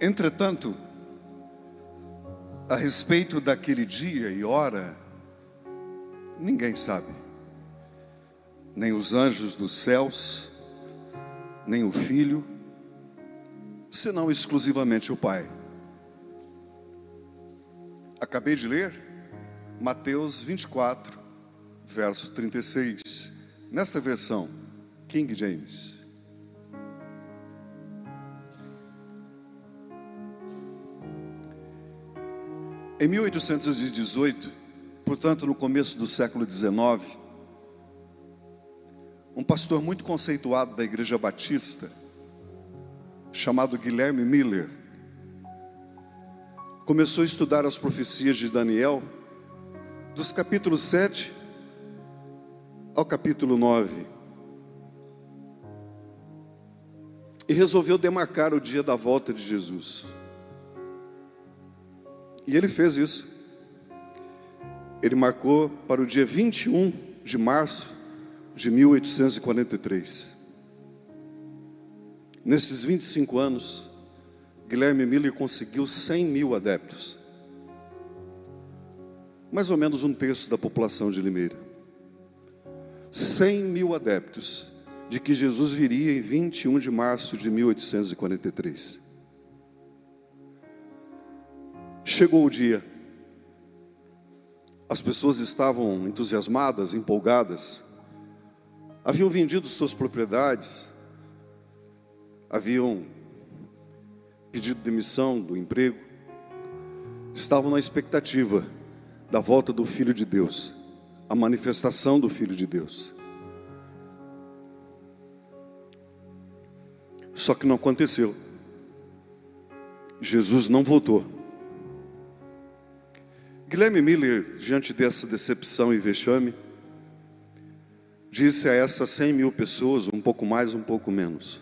Entretanto, a respeito daquele dia e hora, ninguém sabe, nem os anjos dos céus, nem o filho, senão exclusivamente o Pai. Acabei de ler Mateus 24, verso 36, nessa versão, King James. Em 1818, portanto, no começo do século XIX, um pastor muito conceituado da Igreja Batista, chamado Guilherme Miller, começou a estudar as profecias de Daniel, dos capítulos 7 ao capítulo 9, e resolveu demarcar o dia da volta de Jesus. E ele fez isso. Ele marcou para o dia 21 de março de 1843. Nesses 25 anos, Guilherme Miller conseguiu 100 mil adeptos. Mais ou menos um terço da população de Limeira. 100 mil adeptos de que Jesus viria em 21 de março de 1843. Chegou o dia. As pessoas estavam entusiasmadas, empolgadas. Haviam vendido suas propriedades, haviam pedido demissão do emprego, estavam na expectativa da volta do Filho de Deus, a manifestação do Filho de Deus. Só que não aconteceu. Jesus não voltou. Guilherme Miller, diante dessa decepção e vexame, disse a essas 100 mil pessoas, um pouco mais, um pouco menos: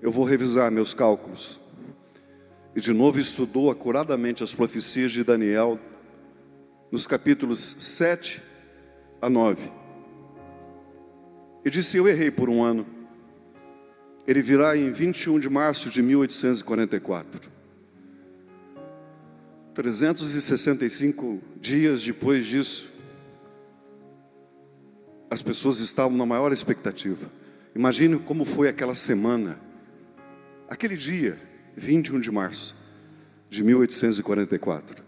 Eu vou revisar meus cálculos. E de novo estudou acuradamente as profecias de Daniel, nos capítulos 7 a 9. E disse: Eu errei por um ano. Ele virá em 21 de março de 1844. 365 dias depois disso, as pessoas estavam na maior expectativa. Imagine como foi aquela semana, aquele dia, 21 de março de 1844.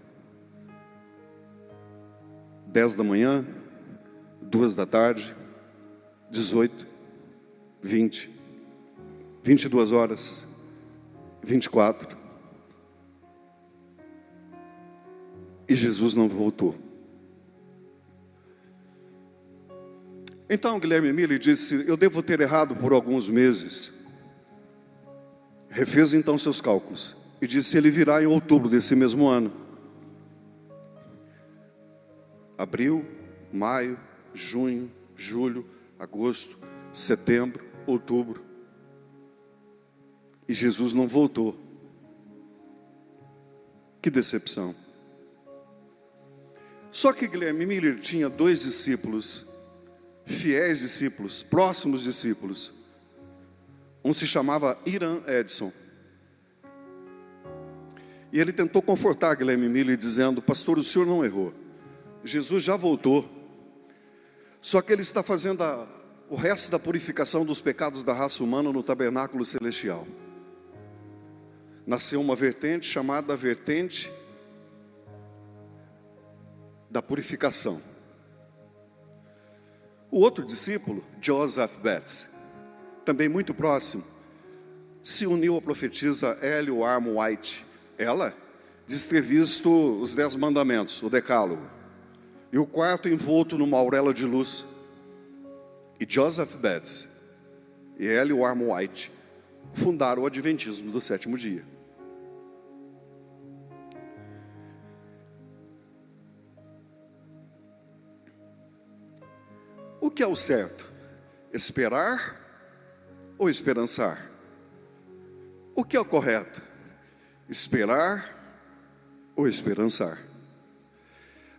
10 da manhã, 2 da tarde, 18, 20, 22 horas, 24, e Jesus não voltou. Então Guilherme Miller disse: Eu devo ter errado por alguns meses. Refez então seus cálculos e disse: Ele virá em outubro desse mesmo ano. Abril, maio, junho, julho, agosto, setembro, outubro. E Jesus não voltou. Que decepção. Só que Guilherme Miller tinha dois discípulos, fiéis discípulos, próximos discípulos. Um se chamava Irã Edson. E ele tentou confortar Guilherme Miller, dizendo: Pastor, o senhor não errou. Jesus já voltou. Só que ele está fazendo a, o resto da purificação dos pecados da raça humana no tabernáculo celestial. Nasceu uma vertente chamada vertente da purificação. O outro discípulo, Joseph Betts, também muito próximo, se uniu à profetisa Hélio Arm White. Ela diz ter visto os dez mandamentos, o decálogo, e o quarto envolto numa auréola de luz. E Joseph Betts e Hélio Arm White fundaram o Adventismo do sétimo dia. O que é o certo? Esperar ou esperançar? O que é o correto? Esperar ou esperançar?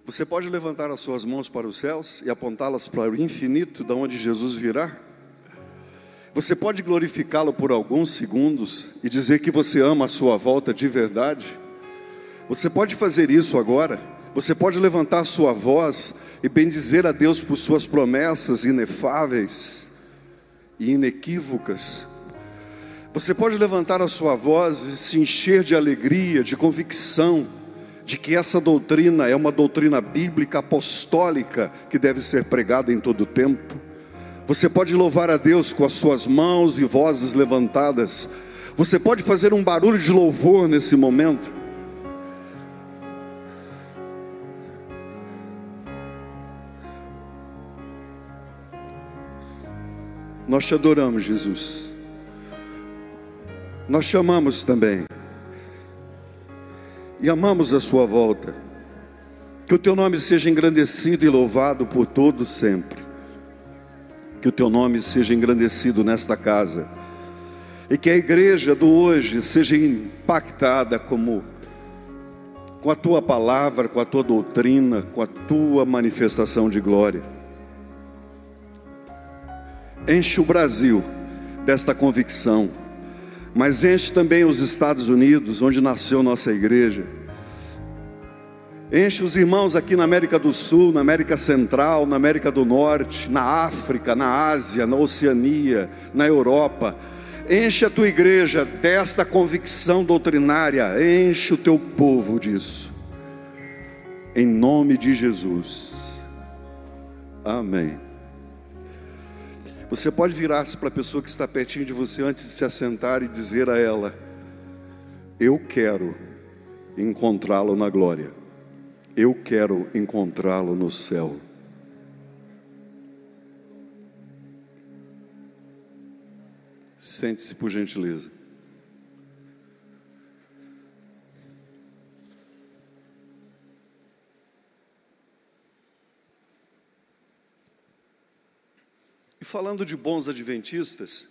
Você pode levantar as suas mãos para os céus e apontá-las para o infinito, da onde Jesus virá? Você pode glorificá-lo por alguns segundos e dizer que você ama a sua volta de verdade? Você pode fazer isso agora? Você pode levantar sua voz e bendizer a Deus por suas promessas inefáveis e inequívocas? Você pode levantar a sua voz e se encher de alegria, de convicção, de que essa doutrina é uma doutrina bíblica apostólica que deve ser pregada em todo o tempo? Você pode louvar a Deus com as suas mãos e vozes levantadas. Você pode fazer um barulho de louvor nesse momento. Nós te adoramos, Jesus. Nós te amamos também. E amamos a sua volta. Que o teu nome seja engrandecido e louvado por todos sempre que o teu nome seja engrandecido nesta casa e que a igreja do hoje seja impactada como com a tua palavra, com a tua doutrina, com a tua manifestação de glória. Enche o Brasil desta convicção, mas enche também os Estados Unidos, onde nasceu nossa igreja Enche os irmãos aqui na América do Sul, na América Central, na América do Norte, na África, na Ásia, na Oceania, na Europa. Enche a tua igreja desta convicção doutrinária, enche o teu povo disso. Em nome de Jesus. Amém. Você pode virar-se para a pessoa que está pertinho de você antes de se assentar e dizer a ela: Eu quero encontrá-lo na glória. Eu quero encontrá-lo no céu. Sente-se por gentileza. E falando de bons adventistas,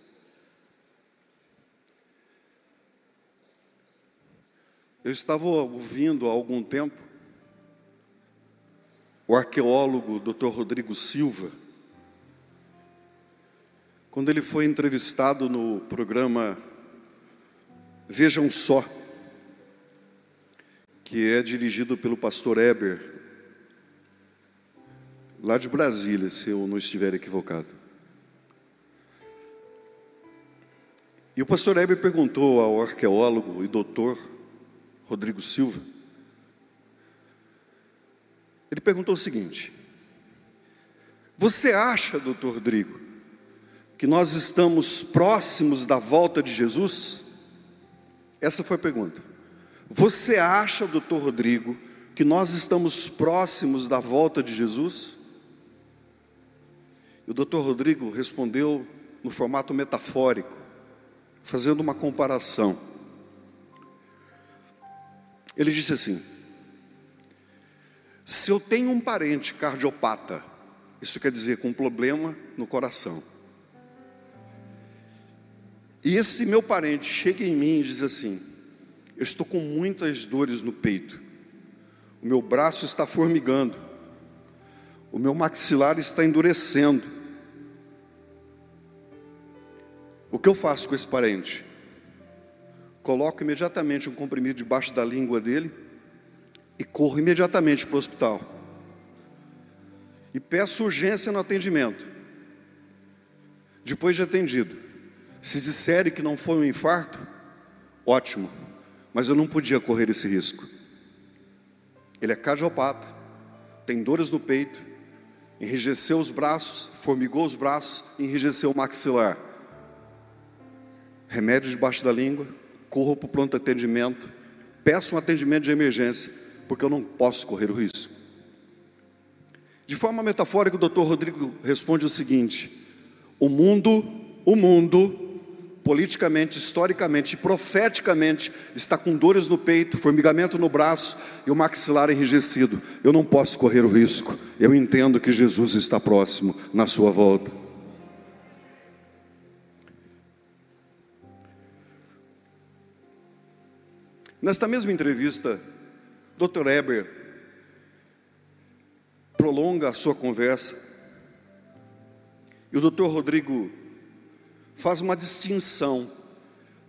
eu estava ouvindo há algum tempo o arqueólogo Dr. Rodrigo Silva, quando ele foi entrevistado no programa Vejam Só, que é dirigido pelo pastor Eber, lá de Brasília, se eu não estiver equivocado. E o pastor Eber perguntou ao arqueólogo e doutor Rodrigo Silva ele perguntou o seguinte: Você acha, doutor Rodrigo, que nós estamos próximos da volta de Jesus? Essa foi a pergunta. Você acha, doutor Rodrigo, que nós estamos próximos da volta de Jesus? E o doutor Rodrigo respondeu no formato metafórico, fazendo uma comparação. Ele disse assim: se eu tenho um parente cardiopata, isso quer dizer com problema no coração, e esse meu parente chega em mim e diz assim: Eu estou com muitas dores no peito, o meu braço está formigando, o meu maxilar está endurecendo. O que eu faço com esse parente? Coloco imediatamente um comprimido debaixo da língua dele e corro imediatamente para o hospital. E peço urgência no atendimento. Depois de atendido, se disserem que não foi um infarto, ótimo, mas eu não podia correr esse risco. Ele é cardiopata, tem dores no peito, enrijeceu os braços, formigou os braços, enrijeceu o maxilar. Remédio debaixo da língua, corro para o pronto atendimento, peço um atendimento de emergência porque eu não posso correr o risco. De forma metafórica, o doutor Rodrigo responde o seguinte: o mundo, o mundo, politicamente, historicamente, profeticamente, está com dores no peito, formigamento no braço e o maxilar enrijecido. Eu não posso correr o risco. Eu entendo que Jesus está próximo na sua volta. Nesta mesma entrevista, Dr. Eber prolonga a sua conversa e o Dr. Rodrigo faz uma distinção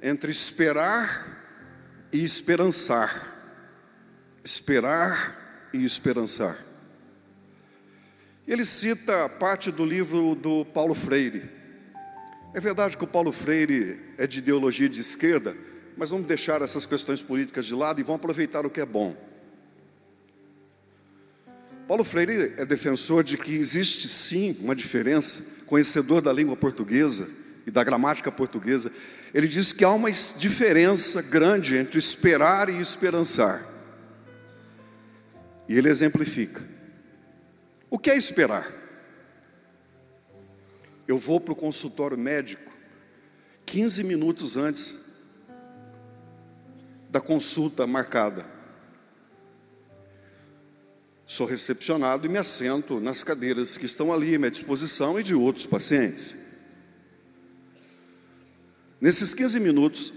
entre esperar e esperançar. Esperar e esperançar. Ele cita parte do livro do Paulo Freire. É verdade que o Paulo Freire é de ideologia de esquerda, mas vamos deixar essas questões políticas de lado e vamos aproveitar o que é bom. Paulo Freire é defensor de que existe sim uma diferença, conhecedor da língua portuguesa e da gramática portuguesa. Ele diz que há uma diferença grande entre esperar e esperançar. E ele exemplifica. O que é esperar? Eu vou para o consultório médico 15 minutos antes da consulta marcada. Sou recepcionado e me assento nas cadeiras que estão ali à minha disposição e de outros pacientes. Nesses 15 minutos,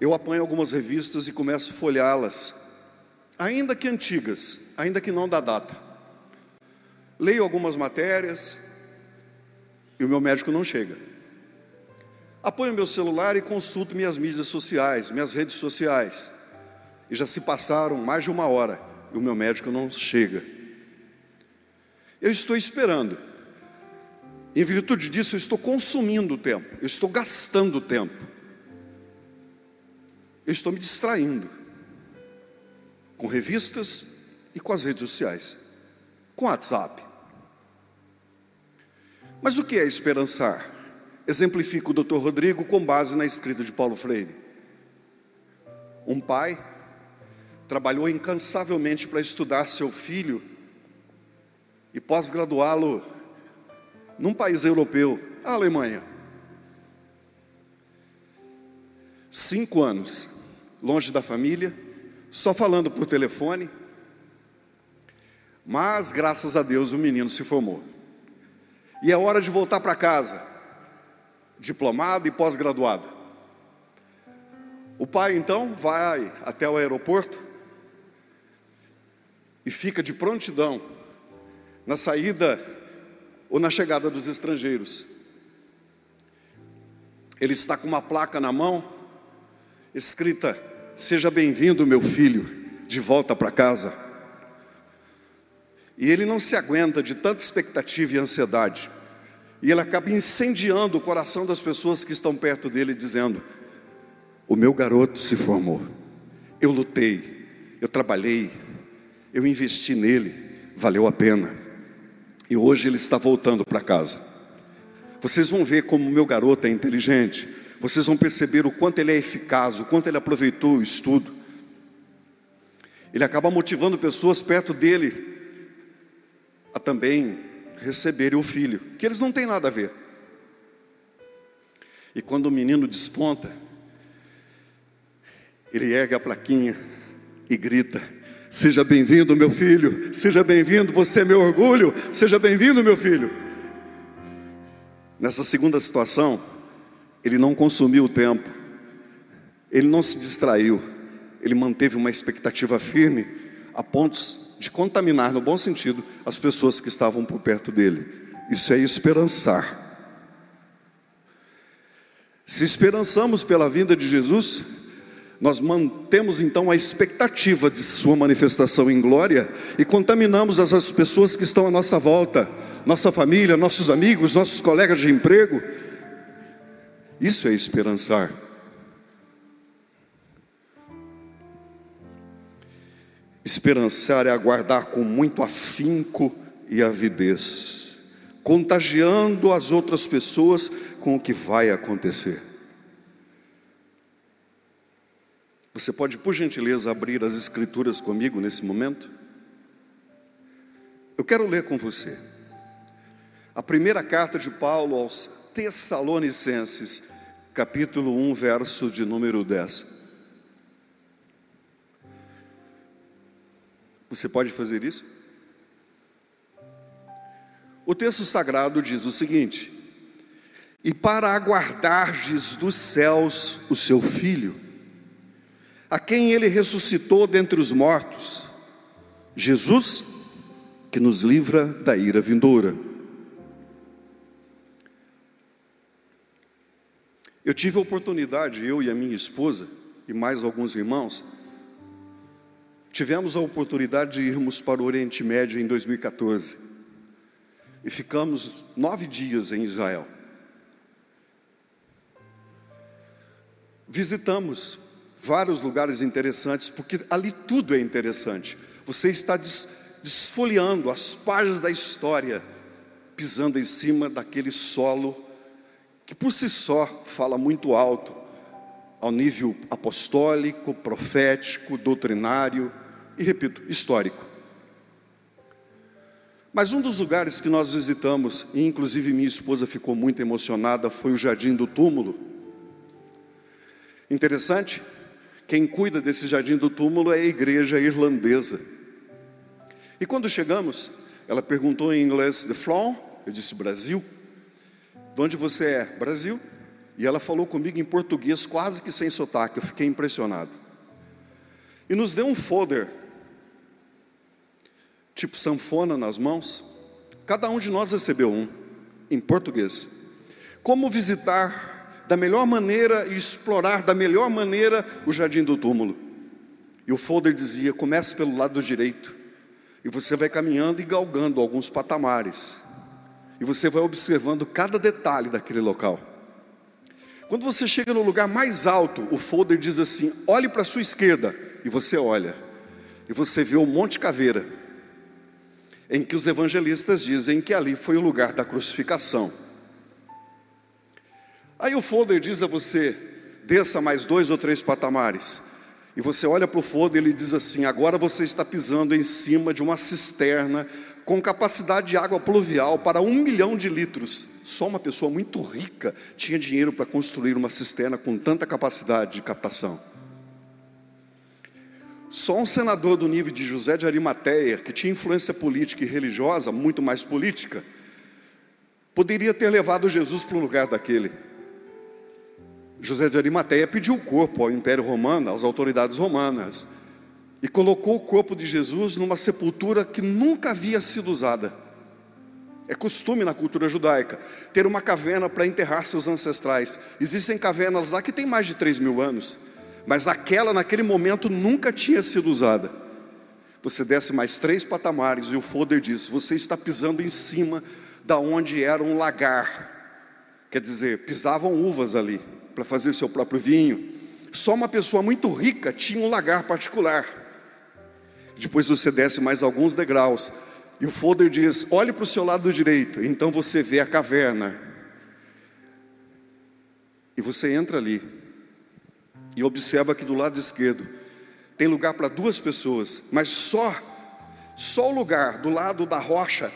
eu apanho algumas revistas e começo a folhá-las, ainda que antigas, ainda que não da data leio algumas matérias e o meu médico não chega. Apoio meu celular e consulto minhas mídias sociais, minhas redes sociais. E já se passaram mais de uma hora e o meu médico não chega. Eu estou esperando. Em virtude disso, eu estou consumindo o tempo, eu estou gastando o tempo. Eu estou me distraindo com revistas e com as redes sociais, com WhatsApp. Mas o que é esperançar? Exemplifica o Dr. Rodrigo com base na escrita de Paulo Freire. Um pai trabalhou incansavelmente para estudar seu filho e pós-graduá-lo num país europeu, a Alemanha. Cinco anos, longe da família, só falando por telefone, mas graças a Deus o menino se formou e é hora de voltar para casa, diplomado e pós-graduado. O pai então vai até o aeroporto e fica de prontidão na saída ou na chegada dos estrangeiros. Ele está com uma placa na mão, escrita: Seja bem-vindo, meu filho, de volta para casa. E ele não se aguenta de tanta expectativa e ansiedade. E ele acaba incendiando o coração das pessoas que estão perto dele, dizendo: O meu garoto se formou. Eu lutei, eu trabalhei, eu investi nele, valeu a pena. E hoje ele está voltando para casa. Vocês vão ver como o meu garoto é inteligente. Vocês vão perceber o quanto ele é eficaz, o quanto ele aproveitou o estudo. Ele acaba motivando pessoas perto dele a também receberem o filho, que eles não têm nada a ver. E quando o menino desponta, ele ergue a plaquinha e grita: Seja bem-vindo, meu filho, seja bem-vindo, você é meu orgulho, seja bem-vindo, meu filho. Nessa segunda situação, ele não consumiu o tempo, ele não se distraiu, ele manteve uma expectativa firme a pontos de contaminar, no bom sentido, as pessoas que estavam por perto dele. Isso é esperançar. Se esperançamos pela vinda de Jesus, nós mantemos então a expectativa de sua manifestação em glória e contaminamos as pessoas que estão à nossa volta, nossa família, nossos amigos, nossos colegas de emprego. Isso é esperançar. Esperançar é aguardar com muito afinco e avidez, contagiando as outras pessoas com o que vai acontecer. Você pode, por gentileza, abrir as Escrituras comigo nesse momento? Eu quero ler com você a primeira carta de Paulo aos Tessalonicenses, capítulo 1, verso de número 10. Você pode fazer isso? O texto sagrado diz o seguinte: E para aguardardes dos céus o seu filho, a quem ele ressuscitou dentre os mortos, Jesus, que nos livra da ira vindoura. Eu tive a oportunidade, eu e a minha esposa, e mais alguns irmãos, tivemos a oportunidade de irmos para o Oriente Médio em 2014. E ficamos nove dias em Israel. Visitamos vários lugares interessantes, porque ali tudo é interessante. Você está des desfolhando as páginas da história, pisando em cima daquele solo que por si só fala muito alto, ao nível apostólico, profético, doutrinário e, repito, histórico. Mas um dos lugares que nós visitamos, e inclusive minha esposa ficou muito emocionada, foi o Jardim do Túmulo. Interessante, quem cuida desse Jardim do Túmulo é a igreja irlandesa. E quando chegamos, ela perguntou em inglês, de from? Eu disse, Brasil. De onde você é? Brasil. E ela falou comigo em português, quase que sem sotaque, eu fiquei impressionado. E nos deu um folder, tipo sanfona nas mãos. Cada um de nós recebeu um, em português. Como visitar da melhor maneira e explorar da melhor maneira o jardim do túmulo. E o folder dizia: comece pelo lado direito. E você vai caminhando e galgando alguns patamares. E você vai observando cada detalhe daquele local. Quando você chega no lugar mais alto, o folder diz assim: olhe para a sua esquerda. E você olha. E você vê o Monte Caveira, em que os evangelistas dizem que ali foi o lugar da crucificação. Aí o folder diz a você: desça mais dois ou três patamares. E você olha para o folder e ele diz assim: agora você está pisando em cima de uma cisterna com capacidade de água pluvial para um milhão de litros. Só uma pessoa muito rica tinha dinheiro para construir uma cisterna com tanta capacidade de captação. Só um senador do nível de José de Arimateia, que tinha influência política e religiosa, muito mais política, poderia ter levado Jesus para um lugar daquele. José de Arimateia pediu o corpo ao Império Romano, às autoridades romanas e colocou o corpo de Jesus numa sepultura que nunca havia sido usada. É costume na cultura judaica ter uma caverna para enterrar seus ancestrais. Existem cavernas lá que têm mais de 3 mil anos, mas aquela naquele momento nunca tinha sido usada. Você desce mais três patamares e o folder diz: Você está pisando em cima da onde era um lagar. Quer dizer, pisavam uvas ali para fazer seu próprio vinho. Só uma pessoa muito rica tinha um lagar particular. Depois você desce mais alguns degraus. E o folder diz: olhe para o seu lado direito. Então você vê a caverna. E você entra ali. E observa que do lado esquerdo tem lugar para duas pessoas, mas só, só o lugar do lado da rocha,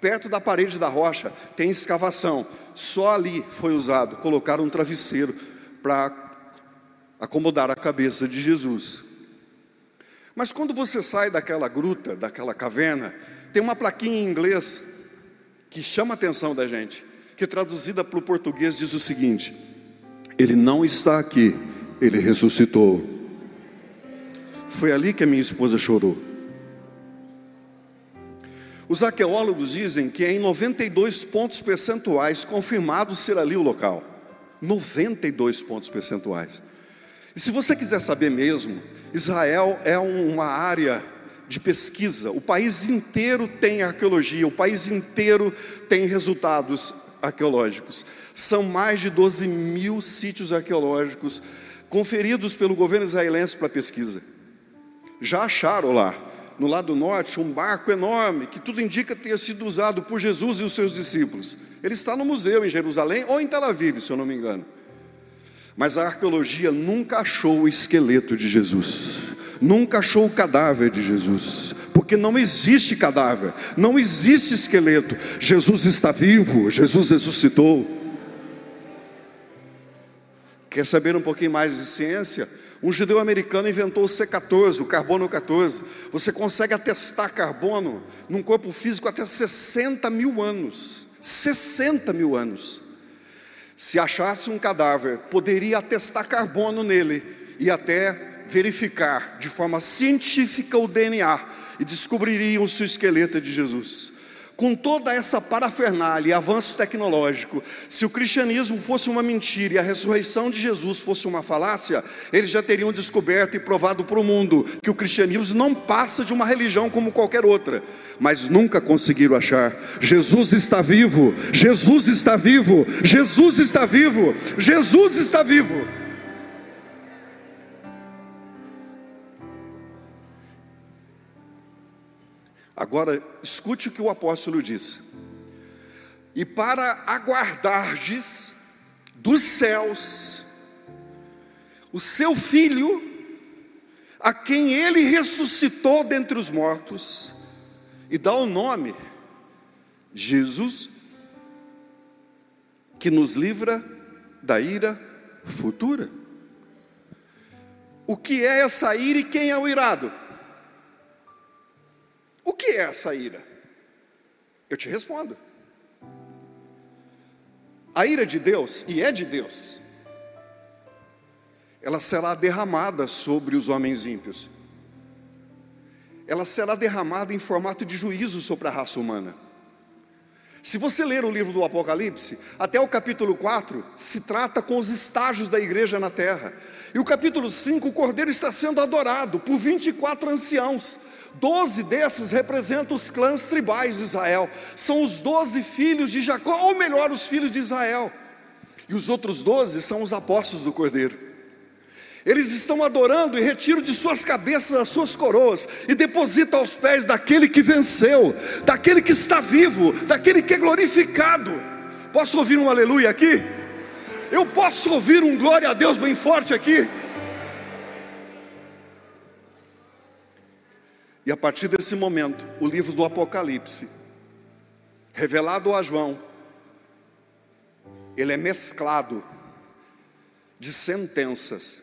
perto da parede da rocha, tem escavação. Só ali foi usado colocar um travesseiro para acomodar a cabeça de Jesus. Mas quando você sai daquela gruta, daquela caverna, tem uma plaquinha em inglês que chama a atenção da gente, que traduzida para o português diz o seguinte: Ele não está aqui, ele ressuscitou. Foi ali que a minha esposa chorou. Os arqueólogos dizem que é em 92 pontos percentuais confirmado ser ali o local. 92 pontos percentuais. E se você quiser saber mesmo, Israel é uma área de pesquisa. O país inteiro tem arqueologia, o país inteiro tem resultados arqueológicos. São mais de 12 mil sítios arqueológicos conferidos pelo governo israelense para pesquisa. Já acharam lá, no lado norte, um barco enorme que tudo indica ter sido usado por Jesus e os seus discípulos. Ele está no museu em Jerusalém ou em Tel Aviv, se eu não me engano. Mas a arqueologia nunca achou o esqueleto de Jesus, nunca achou o cadáver de Jesus, porque não existe cadáver, não existe esqueleto. Jesus está vivo, Jesus ressuscitou. Quer saber um pouquinho mais de ciência? Um judeu americano inventou o C14, o carbono 14. Você consegue atestar carbono num corpo físico até 60 mil anos. 60 mil anos. Se achasse um cadáver, poderia atestar carbono nele e até verificar de forma científica o DNA e descobririam o esqueleto é de Jesus. Com toda essa parafernália e avanço tecnológico, se o cristianismo fosse uma mentira e a ressurreição de Jesus fosse uma falácia, eles já teriam descoberto e provado para o mundo que o cristianismo não passa de uma religião como qualquer outra, mas nunca conseguiram achar. Jesus está vivo, Jesus está vivo, Jesus está vivo, Jesus está vivo. Agora, escute o que o apóstolo diz. E para aguardardes dos céus o seu filho, a quem ele ressuscitou dentre os mortos, e dá o nome Jesus, que nos livra da ira futura. O que é essa ira e quem é o irado? O que é essa ira? Eu te respondo. A ira de Deus, e é de Deus, ela será derramada sobre os homens ímpios. Ela será derramada em formato de juízo sobre a raça humana. Se você ler o livro do Apocalipse, até o capítulo 4 se trata com os estágios da igreja na terra. E o capítulo 5, o cordeiro está sendo adorado por 24 anciãos, Doze desses representam os clãs tribais de Israel, são os doze filhos de Jacó, ou melhor, os filhos de Israel. E os outros doze são os apóstolos do Cordeiro. Eles estão adorando e retiram de suas cabeças as suas coroas e depositam aos pés daquele que venceu, daquele que está vivo, daquele que é glorificado. Posso ouvir um aleluia aqui? Eu posso ouvir um glória a Deus bem forte aqui? E a partir desse momento, o livro do Apocalipse, revelado a João, ele é mesclado de sentenças.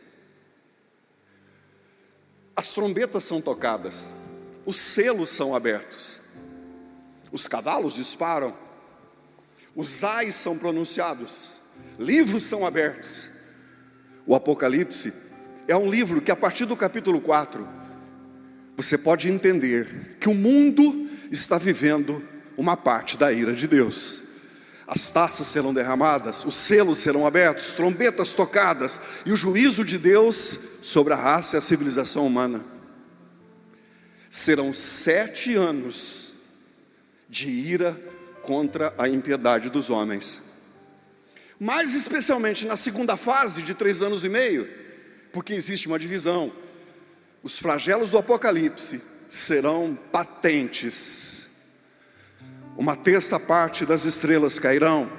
As trombetas são tocadas, os selos são abertos, os cavalos disparam, os ais são pronunciados, livros são abertos. O Apocalipse é um livro que, a partir do capítulo 4, você pode entender que o mundo está vivendo uma parte da ira de Deus. As taças serão derramadas, os selos serão abertos, trombetas tocadas e o juízo de Deus sobre a raça e a civilização humana. Serão sete anos de ira contra a impiedade dos homens. Mais especialmente na segunda fase de três anos e meio, porque existe uma divisão os flagelos do Apocalipse serão patentes. Uma terça parte das estrelas cairão,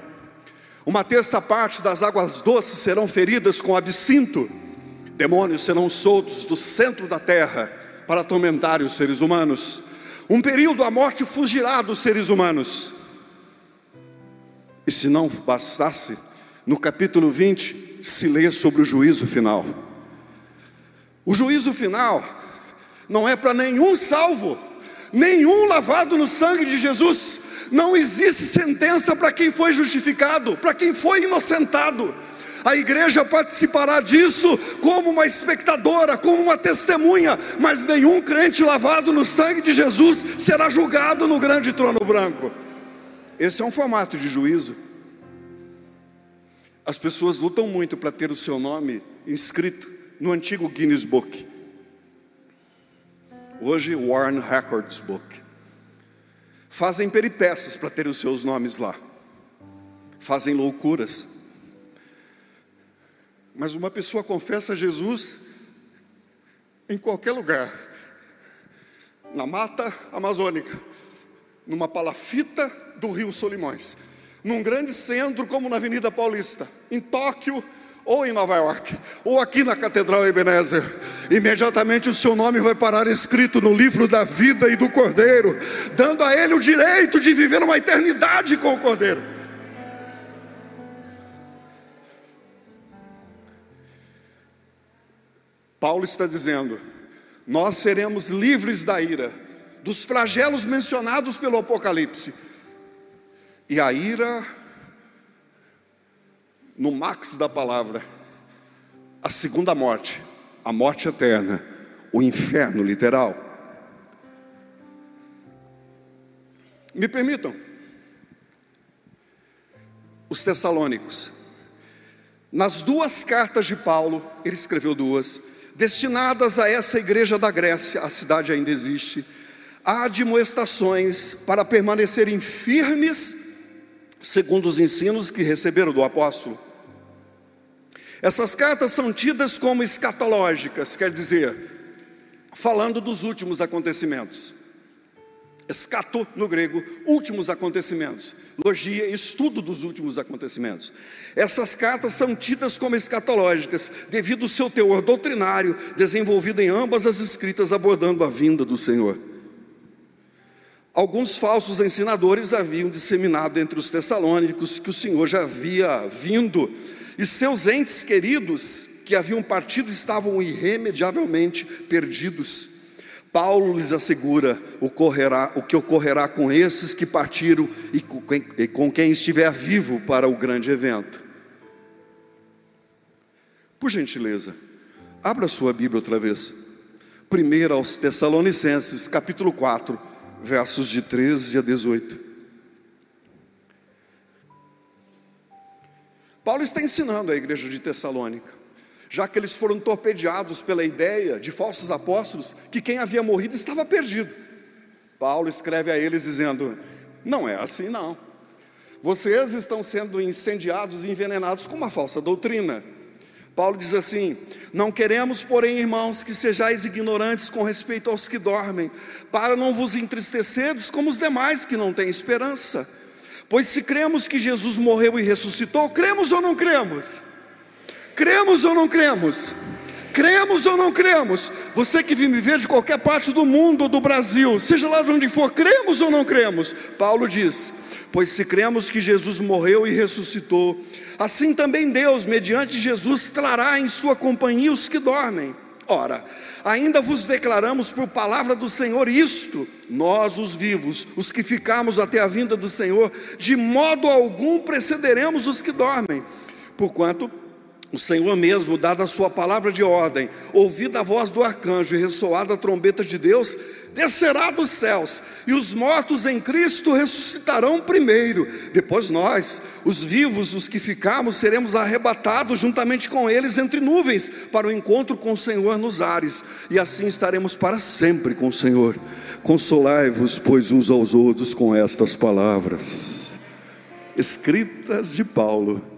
uma terça parte das águas doces serão feridas com absinto, demônios serão soltos do centro da terra para atormentar os seres humanos. Um período a morte fugirá dos seres humanos. E se não bastasse, no capítulo 20 se lê sobre o juízo final. O juízo final não é para nenhum salvo, nenhum lavado no sangue de Jesus. Não existe sentença para quem foi justificado, para quem foi inocentado. A igreja participará disso como uma espectadora, como uma testemunha, mas nenhum crente lavado no sangue de Jesus será julgado no grande trono branco. Esse é um formato de juízo. As pessoas lutam muito para ter o seu nome inscrito no antigo Guinness Book. Hoje, Warren Records Book. Fazem peripécias para ter os seus nomes lá. Fazem loucuras. Mas uma pessoa confessa Jesus em qualquer lugar. Na mata amazônica, numa palafita do Rio Solimões, num grande centro como na Avenida Paulista, em Tóquio, ou em Nova York, ou aqui na Catedral Ebenezer, imediatamente o seu nome vai parar escrito no livro da vida e do Cordeiro, dando a ele o direito de viver uma eternidade com o Cordeiro. Paulo está dizendo: nós seremos livres da ira, dos flagelos mencionados pelo Apocalipse, e a ira no max da palavra, a segunda morte, a morte eterna, o inferno literal. Me permitam. Os Tessalônicos. Nas duas cartas de Paulo, ele escreveu duas, destinadas a essa igreja da Grécia, a cidade ainda existe, há admoestações para permanecerem firmes, segundo os ensinos que receberam do apóstolo. Essas cartas são tidas como escatológicas, quer dizer, falando dos últimos acontecimentos. Escato no grego, últimos acontecimentos. Logia, estudo dos últimos acontecimentos. Essas cartas são tidas como escatológicas, devido ao seu teor doutrinário, desenvolvido em ambas as escritas abordando a vinda do Senhor. Alguns falsos ensinadores haviam disseminado entre os tessalônicos que o Senhor já havia vindo, e seus entes queridos que haviam partido estavam irremediavelmente perdidos. Paulo lhes assegura ocorrerá, o que ocorrerá com esses que partiram e com, quem, e com quem estiver vivo para o grande evento. Por gentileza, abra sua Bíblia outra vez. Primeiro aos Tessalonicenses, capítulo 4, versos de 13 a 18. Paulo está ensinando a igreja de Tessalônica já que eles foram torpedeados pela ideia de falsos apóstolos que quem havia morrido estava perdido. Paulo escreve a eles dizendo: Não é assim, não. Vocês estão sendo incendiados e envenenados com uma falsa doutrina. Paulo diz assim: Não queremos, porém, irmãos, que sejais ignorantes com respeito aos que dormem, para não vos entristeceres como os demais que não têm esperança. Pois se cremos que Jesus morreu e ressuscitou, cremos ou não cremos? Cremos ou não cremos? Cremos ou não cremos? Você que vem me ver de qualquer parte do mundo ou do Brasil, seja lá de onde for, cremos ou não cremos? Paulo diz: Pois se cremos que Jesus morreu e ressuscitou, assim também Deus, mediante Jesus, trará em sua companhia os que dormem. Ora, ainda vos declaramos por palavra do Senhor isto: nós, os vivos, os que ficamos até a vinda do Senhor, de modo algum precederemos os que dormem, porquanto o Senhor mesmo, dada a sua palavra de ordem, ouvida a voz do arcanjo e ressoada a trombeta de Deus, descerá dos céus, e os mortos em Cristo ressuscitarão primeiro. Depois nós, os vivos, os que ficarmos, seremos arrebatados juntamente com eles entre nuvens, para o encontro com o Senhor nos ares, e assim estaremos para sempre com o Senhor. Consolai-vos, pois, uns aos outros com estas palavras, escritas de Paulo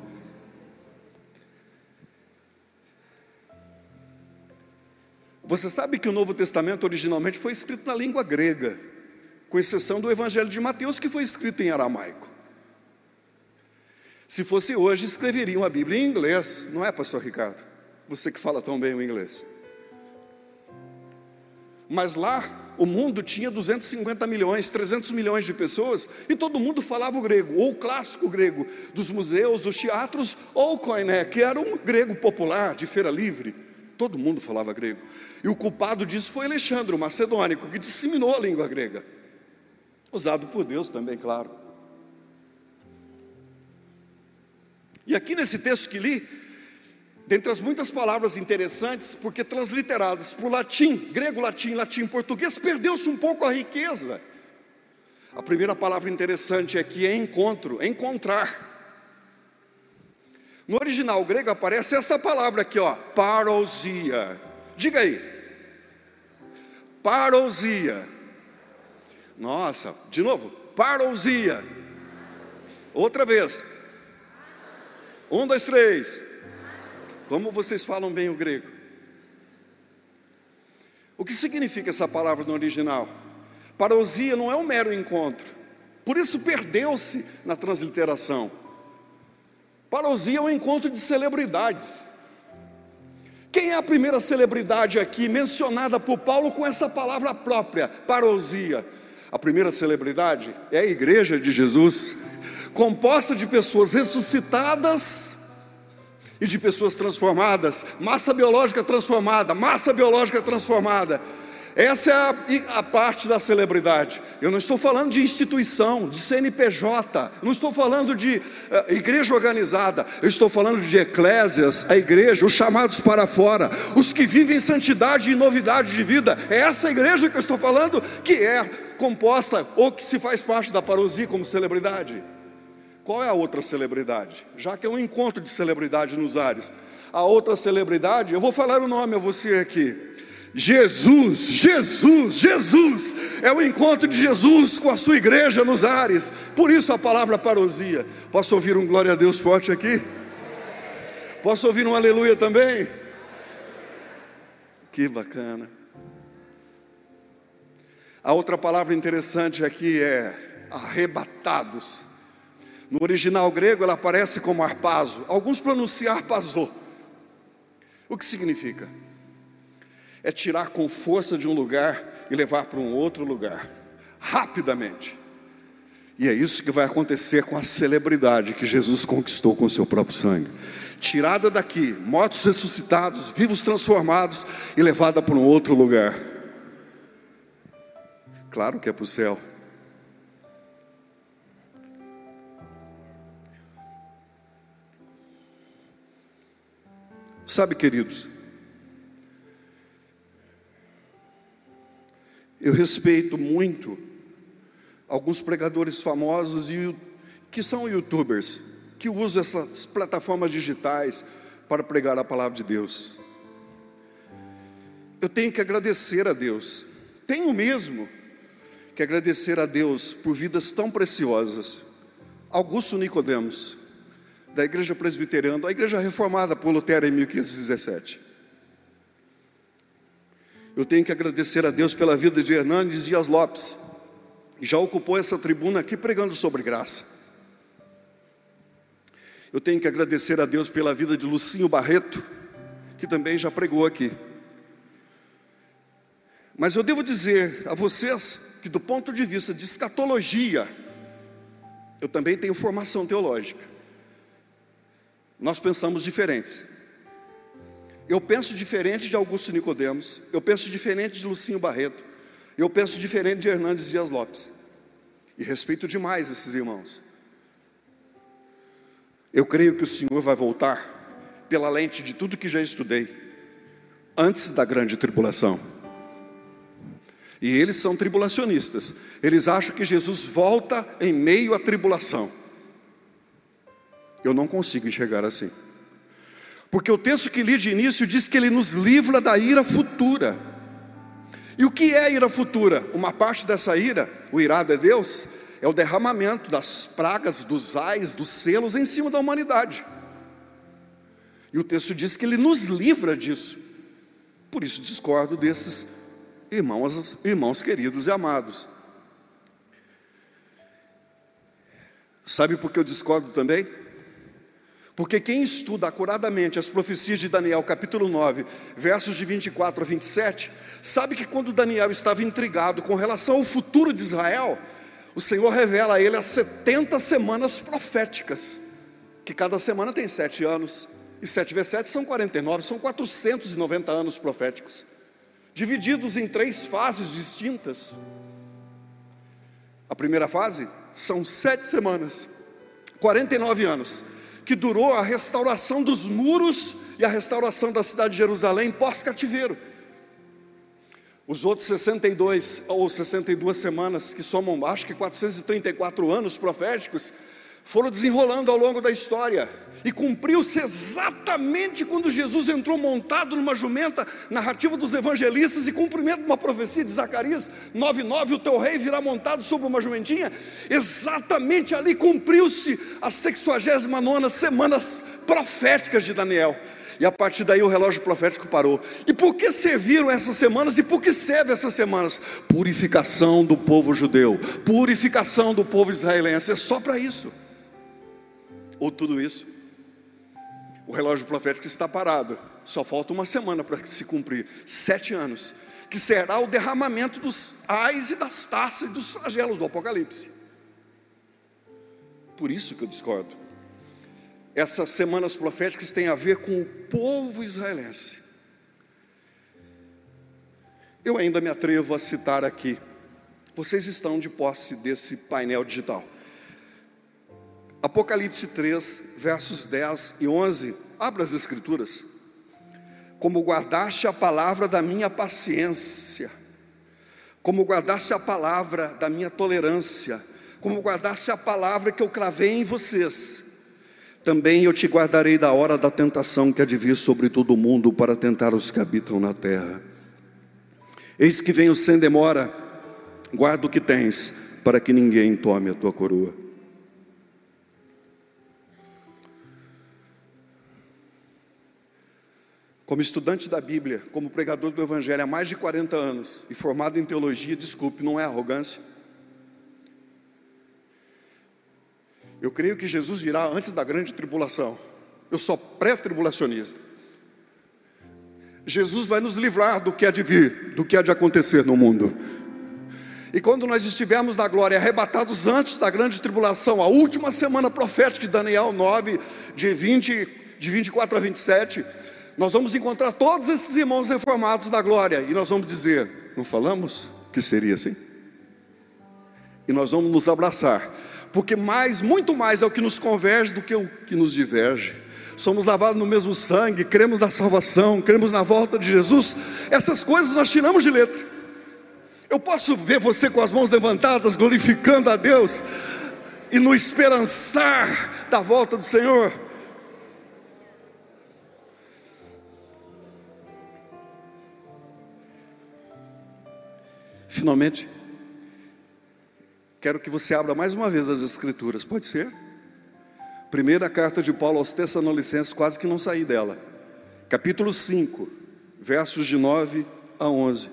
Você sabe que o Novo Testamento originalmente foi escrito na língua grega, com exceção do Evangelho de Mateus, que foi escrito em aramaico. Se fosse hoje, escreveriam a Bíblia em inglês, não é, Pastor Ricardo? Você que fala tão bem o inglês. Mas lá, o mundo tinha 250 milhões, 300 milhões de pessoas, e todo mundo falava o grego, ou o clássico grego, dos museus, dos teatros, ou o koiné, que era um grego popular, de feira livre. Todo mundo falava grego. E o culpado disso foi Alexandre, o macedônico, que disseminou a língua grega. Usado por Deus também, claro. E aqui nesse texto que li, dentre as muitas palavras interessantes, porque transliteradas por latim, grego, latim, latim, português, perdeu-se um pouco a riqueza. A primeira palavra interessante aqui é encontro, encontrar. No original grego aparece essa palavra aqui, ó, parousia. Diga aí. Parousia. Nossa, de novo, parousia. Outra vez. Um, dois, três. Como vocês falam bem o grego? O que significa essa palavra no original? Parousia não é um mero encontro. Por isso perdeu-se na transliteração. Parousia é um encontro de celebridades. Quem é a primeira celebridade aqui mencionada por Paulo com essa palavra própria, parousia? A primeira celebridade é a igreja de Jesus, composta de pessoas ressuscitadas e de pessoas transformadas, massa biológica transformada, massa biológica transformada. Essa é a, a, parte da celebridade. Eu não estou falando de instituição, de CNPJ, não estou falando de uh, igreja organizada, eu estou falando de eclésias, a igreja, os chamados para fora, os que vivem santidade e novidade de vida. É essa igreja que eu estou falando que é composta ou que se faz parte da parousia como celebridade. Qual é a outra celebridade? Já que é um encontro de celebridade nos ares. A outra celebridade, eu vou falar o nome a você aqui. Jesus, Jesus, Jesus, é o encontro de Jesus com a sua igreja nos ares, por isso a palavra parousia. Posso ouvir um glória a Deus forte aqui? Posso ouvir um aleluia também? Que bacana. A outra palavra interessante aqui é arrebatados. No original grego ela aparece como arpazo, alguns pronunciam arpazô. O que significa? É tirar com força de um lugar e levar para um outro lugar, rapidamente. E é isso que vai acontecer com a celebridade que Jesus conquistou com o seu próprio sangue. Tirada daqui, mortos ressuscitados, vivos transformados e levada para um outro lugar. Claro que é para o céu. Sabe, queridos, Eu respeito muito alguns pregadores famosos e que são youtubers, que usam essas plataformas digitais para pregar a palavra de Deus. Eu tenho que agradecer a Deus, tenho mesmo que agradecer a Deus por vidas tão preciosas. Augusto Nicodemos, da Igreja Presbiteriana, a Igreja Reformada por Lutero em 1517. Eu tenho que agradecer a Deus pela vida de Hernandes Dias Lopes, que já ocupou essa tribuna aqui pregando sobre graça. Eu tenho que agradecer a Deus pela vida de Lucinho Barreto, que também já pregou aqui. Mas eu devo dizer a vocês que, do ponto de vista de escatologia, eu também tenho formação teológica. Nós pensamos diferentes. Eu penso diferente de Augusto Nicodemos, eu penso diferente de Lucinho Barreto, eu penso diferente de Hernandes Dias Lopes. E respeito demais esses irmãos. Eu creio que o Senhor vai voltar pela lente de tudo que já estudei, antes da grande tribulação. E eles são tribulacionistas. Eles acham que Jesus volta em meio à tribulação. Eu não consigo enxergar assim. Porque o texto que li de início diz que ele nos livra da ira futura. E o que é ira futura? Uma parte dessa ira, o irado é Deus, é o derramamento das pragas, dos ais, dos selos em cima da humanidade. E o texto diz que ele nos livra disso. Por isso discordo desses irmãos, irmãos queridos e amados. Sabe por que eu discordo também? Porque quem estuda acuradamente as profecias de Daniel, capítulo 9, versos de 24 a 27, sabe que quando Daniel estava intrigado com relação ao futuro de Israel, o Senhor revela a ele as 70 semanas proféticas, que cada semana tem sete anos, e sete vezes sete são 49, são 490 anos proféticos, divididos em três fases distintas. A primeira fase são sete semanas, 49 anos que durou a restauração dos muros e a restauração da cidade de Jerusalém pós-cativeiro. Os outros 62 ou 62 semanas, que somam acho que 434 anos proféticos, foram desenrolando ao longo da história e cumpriu-se exatamente quando Jesus entrou montado numa jumenta, narrativa dos evangelistas e cumprimento de uma profecia de Zacarias 9:9, o teu rei virá montado sobre uma jumentinha. Exatamente ali cumpriu-se as 69 semanas proféticas de Daniel. E a partir daí o relógio profético parou. E por que serviram essas semanas e por que serve essas semanas? Purificação do povo judeu, purificação do povo israelense. É só para isso. Ou tudo isso o relógio profético está parado. Só falta uma semana para se cumprir. Sete anos. Que será o derramamento dos ais e das taças e dos flagelos do Apocalipse. Por isso que eu discordo. Essas semanas proféticas têm a ver com o povo israelense. eu ainda me atrevo a citar aqui. Vocês estão de posse desse painel digital. Apocalipse 3, versos 10 e 11. Abra as Escrituras. Como guardaste a palavra da minha paciência, como guardaste a palavra da minha tolerância, como guardaste a palavra que eu cravei em vocês, também eu te guardarei da hora da tentação que há de vir sobre todo o mundo para tentar os que habitam na terra. Eis que venho sem demora, guarda o que tens, para que ninguém tome a tua coroa. Como estudante da Bíblia, como pregador do Evangelho há mais de 40 anos e formado em teologia, desculpe, não é arrogância Eu creio que Jesus virá antes da grande tribulação. Eu sou pré-tribulacionista. Jesus vai nos livrar do que há de vir, do que há de acontecer no mundo. E quando nós estivermos na glória, arrebatados antes da grande tribulação, a última semana profética de Daniel 9, de, 20, de 24 a 27, nós vamos encontrar todos esses irmãos reformados da glória, e nós vamos dizer: não falamos que seria assim? E nós vamos nos abraçar porque mais, muito mais é o que nos converge do que o que nos diverge. Somos lavados no mesmo sangue, cremos na salvação, cremos na volta de Jesus. Essas coisas nós tiramos de letra. Eu posso ver você com as mãos levantadas, glorificando a Deus e no esperançar da volta do Senhor. Finalmente, Quero que você abra mais uma vez as Escrituras, pode ser? Primeira carta de Paulo aos Tessalonicenses, quase que não saí dela. Capítulo 5, versos de 9 a 11.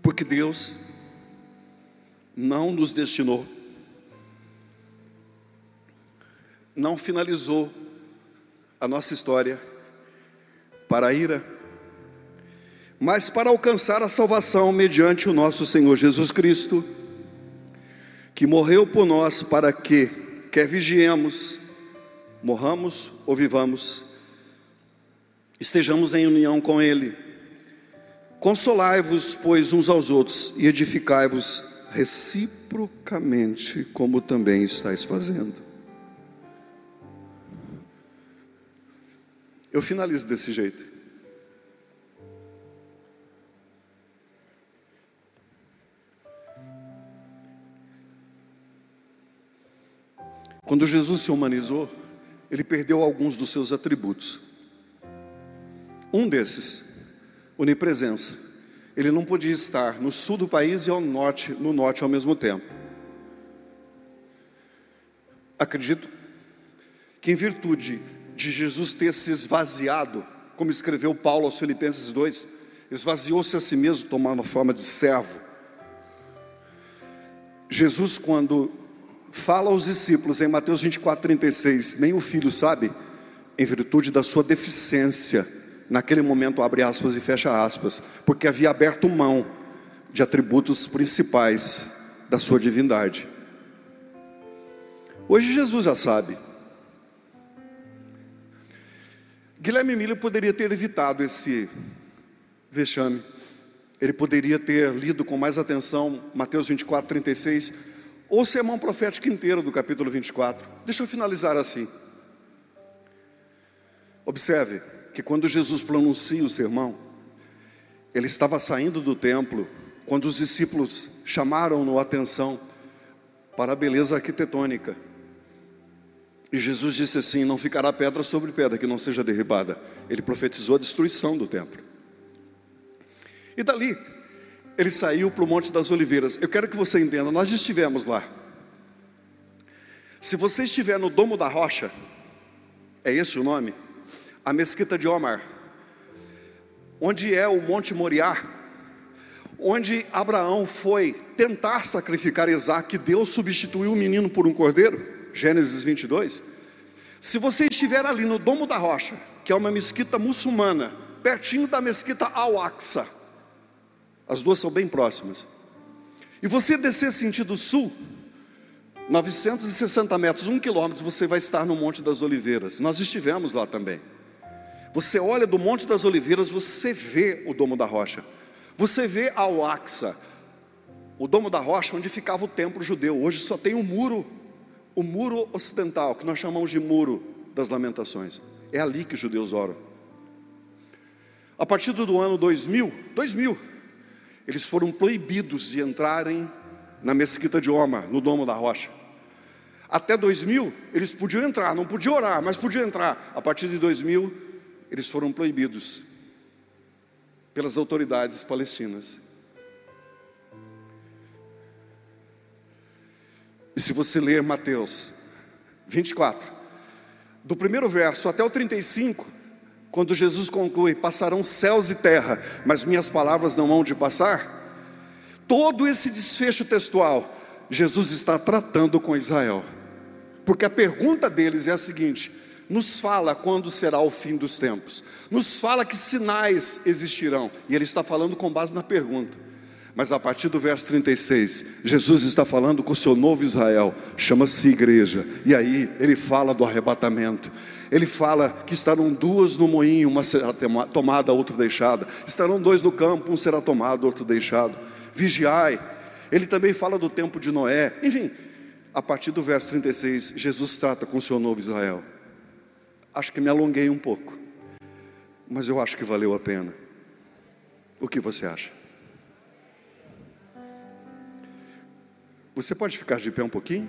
Porque Deus não nos destinou, não finalizou a nossa história para a ira, mas para alcançar a salvação mediante o nosso Senhor Jesus Cristo, que morreu por nós para que, quer vigiemos, morramos ou vivamos, estejamos em união com Ele. Consolai-vos, pois, uns aos outros e edificai-vos reciprocamente, como também estáis fazendo. Eu finalizo desse jeito. Quando Jesus se humanizou, ele perdeu alguns dos seus atributos. Um desses, onipresença. Ele não podia estar no sul do país e ao norte, no norte ao mesmo tempo. Acredito que em virtude de Jesus ter se esvaziado, como escreveu Paulo aos Filipenses 2, esvaziou-se a si mesmo, tomando a forma de servo. Jesus, quando fala aos discípulos em Mateus 24, 36, nem o filho sabe, em virtude da sua deficiência, naquele momento abre aspas e fecha aspas, porque havia aberto mão de atributos principais da sua divindade. Hoje Jesus já sabe, Guilherme Miller poderia ter evitado esse vexame. Ele poderia ter lido com mais atenção Mateus 24, 36, ou o sermão profético inteiro do capítulo 24. Deixa eu finalizar assim. Observe que quando Jesus pronuncia o sermão, ele estava saindo do templo, quando os discípulos chamaram-no a atenção para a beleza arquitetônica. E Jesus disse assim: Não ficará pedra sobre pedra que não seja derribada. Ele profetizou a destruição do templo. E dali, ele saiu para o Monte das Oliveiras. Eu quero que você entenda: nós estivemos lá. Se você estiver no Domo da Rocha, é esse o nome? A Mesquita de Omar, onde é o Monte Moriá, onde Abraão foi tentar sacrificar Isaac, Deus substituiu o menino por um cordeiro. Gênesis 22. Se você estiver ali no Domo da Rocha, que é uma mesquita muçulmana, pertinho da mesquita Al-Aqsa, as duas são bem próximas, e você descer sentido sul, 960 metros, um quilômetro, você vai estar no Monte das Oliveiras. Nós estivemos lá também. Você olha do Monte das Oliveiras, você vê o Domo da Rocha. Você vê ao Aqsa, o Domo da Rocha, onde ficava o templo judeu. Hoje só tem um muro, o muro ocidental, que nós chamamos de muro das lamentações. É ali que os judeus oram. A partir do ano 2000, 2000, eles foram proibidos de entrarem na mesquita de Omar, no Domo da Rocha. Até 2000, eles podiam entrar, não podiam orar, mas podiam entrar. A partir de 2000, eles foram proibidos pelas autoridades palestinas. E se você ler Mateus 24, do primeiro verso até o 35, quando Jesus conclui: Passarão céus e terra, mas minhas palavras não hão de passar. Todo esse desfecho textual, Jesus está tratando com Israel. Porque a pergunta deles é a seguinte: nos fala quando será o fim dos tempos, nos fala que sinais existirão, e ele está falando com base na pergunta. Mas a partir do verso 36, Jesus está falando com o seu novo Israel, chama-se igreja, e aí ele fala do arrebatamento. Ele fala que estarão duas no moinho, uma será tomada, outra deixada. Estarão dois no campo, um será tomado, outro deixado. Vigiai. Ele também fala do tempo de Noé. Enfim, a partir do verso 36, Jesus trata com o seu novo Israel. Acho que me alonguei um pouco, mas eu acho que valeu a pena. O que você acha? Você pode ficar de pé um pouquinho?